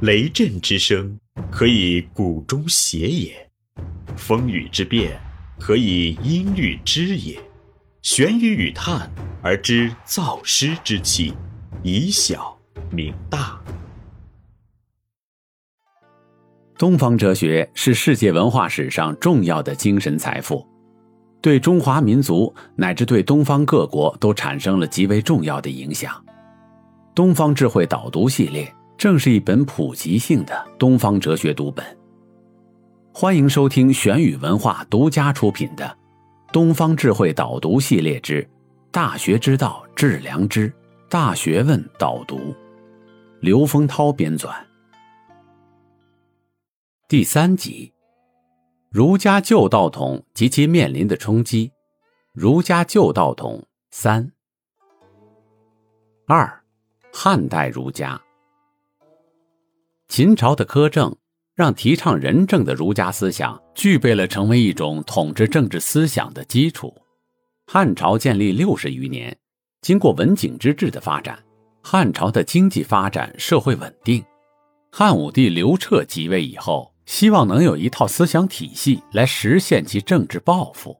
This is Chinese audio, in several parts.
雷震之声，可以鼓中谐也；风雨之变，可以音律之也。玄于与叹而知造湿之气，以小明大。东方哲学是世界文化史上重要的精神财富，对中华民族乃至对东方各国都产生了极为重要的影响。东方智慧导读系列正是一本普及性的东方哲学读本。欢迎收听玄宇文化独家出品的《东方智慧导读系列之大学之道致良知大学问导读》，刘丰涛编纂。第三集，儒家旧道统及其面临的冲击。儒家旧道统三二，汉代儒家。秦朝的苛政让提倡仁政的儒家思想具备了成为一种统治政治思想的基础。汉朝建立六十余年，经过文景之治的发展，汉朝的经济发展、社会稳定。汉武帝刘彻即位以后。希望能有一套思想体系来实现其政治抱负。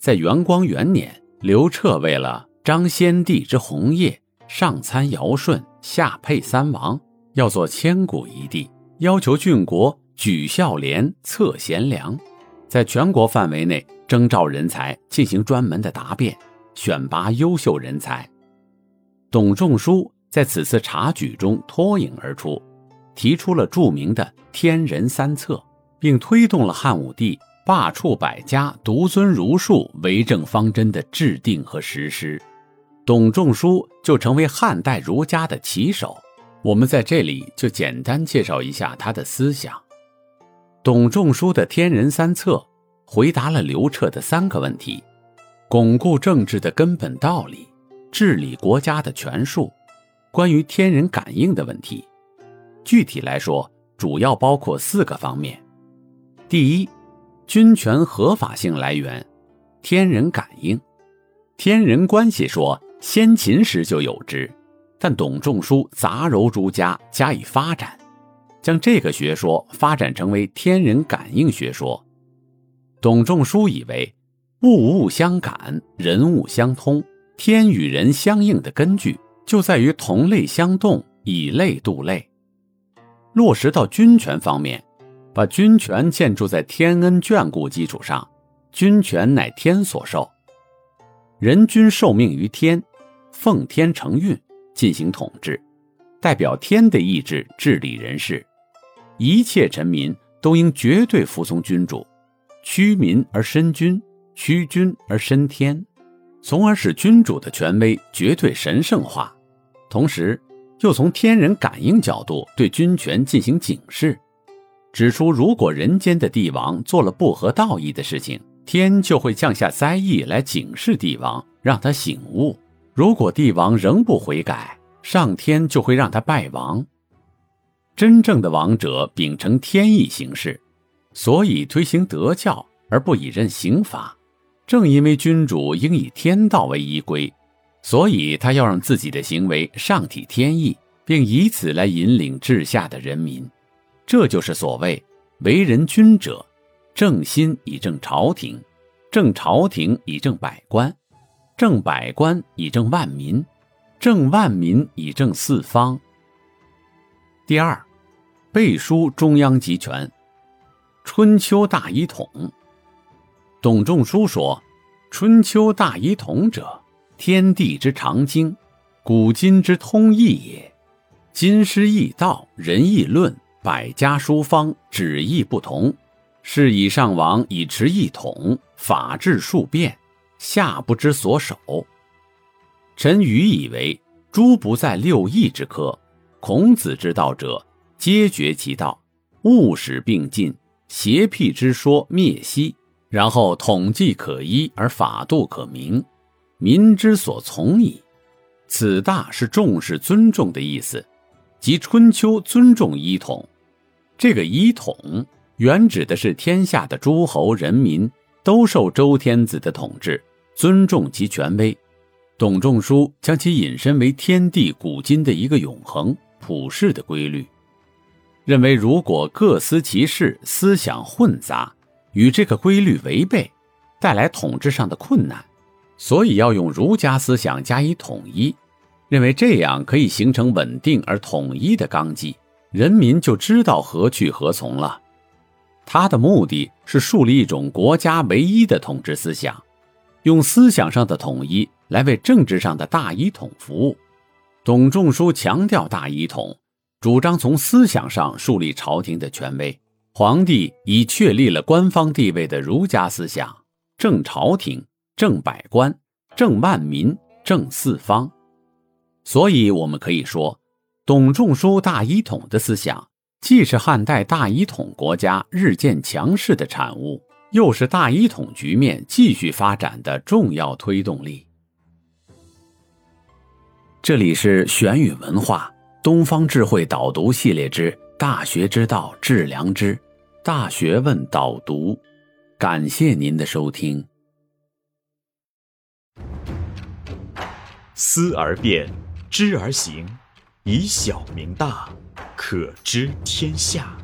在元光元年，刘彻为了彰先帝之宏业，上参尧舜，下配三王，要做千古一帝，要求郡国举孝廉，策贤良，在全国范围内征召人才，进行专门的答辩，选拔优秀人才。董仲舒在此次察举中脱颖而出。提出了著名的天人三策，并推动了汉武帝罢黜百家，独尊儒术为政方针的制定和实施。董仲舒就成为汉代儒家的旗手。我们在这里就简单介绍一下他的思想。董仲舒的天人三策回答了刘彻的三个问题：巩固政治的根本道理，治理国家的权术，关于天人感应的问题。具体来说，主要包括四个方面：第一，君权合法性来源，天人感应。天人关系说先秦时就有之，但董仲舒杂糅诸家加以发展，将这个学说发展成为天人感应学说。董仲舒以为，物物相感，人物相通，天与人相应的根据就在于同类相动，以类度类。落实到君权方面，把君权建筑在天恩眷顾基础上，君权乃天所授，人君受命于天，奉天承运进行统治，代表天的意志治理人事，一切臣民都应绝对服从君主，屈民而伸君，屈君而伸天，从而使君主的权威绝对神圣化，同时。又从天人感应角度对君权进行警示，指出如果人间的帝王做了不合道义的事情，天就会降下灾异来警示帝王，让他醒悟；如果帝王仍不悔改，上天就会让他败亡。真正的王者秉承天意行事，所以推行德教而不以任刑罚。正因为君主应以天道为依归。所以，他要让自己的行为上体天意，并以此来引领治下的人民。这就是所谓“为人君者，正心以正朝廷，正朝廷以正百官，正百官以正万民，正万民以正四方。”第二，背书中央集权，春秋大一统。董仲舒说：“春秋大一统者。”天地之常经，古今之通义也。今师易道，仁义论，百家书方，旨意不同。是以上王以持一统，法治数变，下不知所守。臣愚以为，诸不在六艺之科。孔子之道者，皆绝其道，务使并进，邪僻之说灭息，然后统计可依，而法度可明。民之所从矣，此大是重视尊重的意思，即春秋尊重一统。这个一统原指的是天下的诸侯人民都受周天子的统治，尊重其权威。董仲舒将其引申为天地古今的一个永恒普世的规律。认为如果各司其事，思想混杂，与这个规律违背，带来统治上的困难，所以要用儒家思想加以统一，认为这样可以形成稳定而统一的纲纪，人民就知道何去何从了。他的目的是树立一种国家唯一的统治思想，用思想上的统一来为政治上的大一统服务。董仲舒强调大一统，主张从思想上树立朝廷的权威。皇帝已确立了官方地位的儒家思想，正朝廷、正百官、正万民、正四方。所以，我们可以说，董仲舒大一统的思想。既是汉代大一统国家日渐强势的产物，又是大一统局面继续发展的重要推动力。这里是玄宇文化东方智慧导读系列之《大学之道致良知》，大学问导读，感谢您的收听。思而变，知而行，以小明大。可知天下。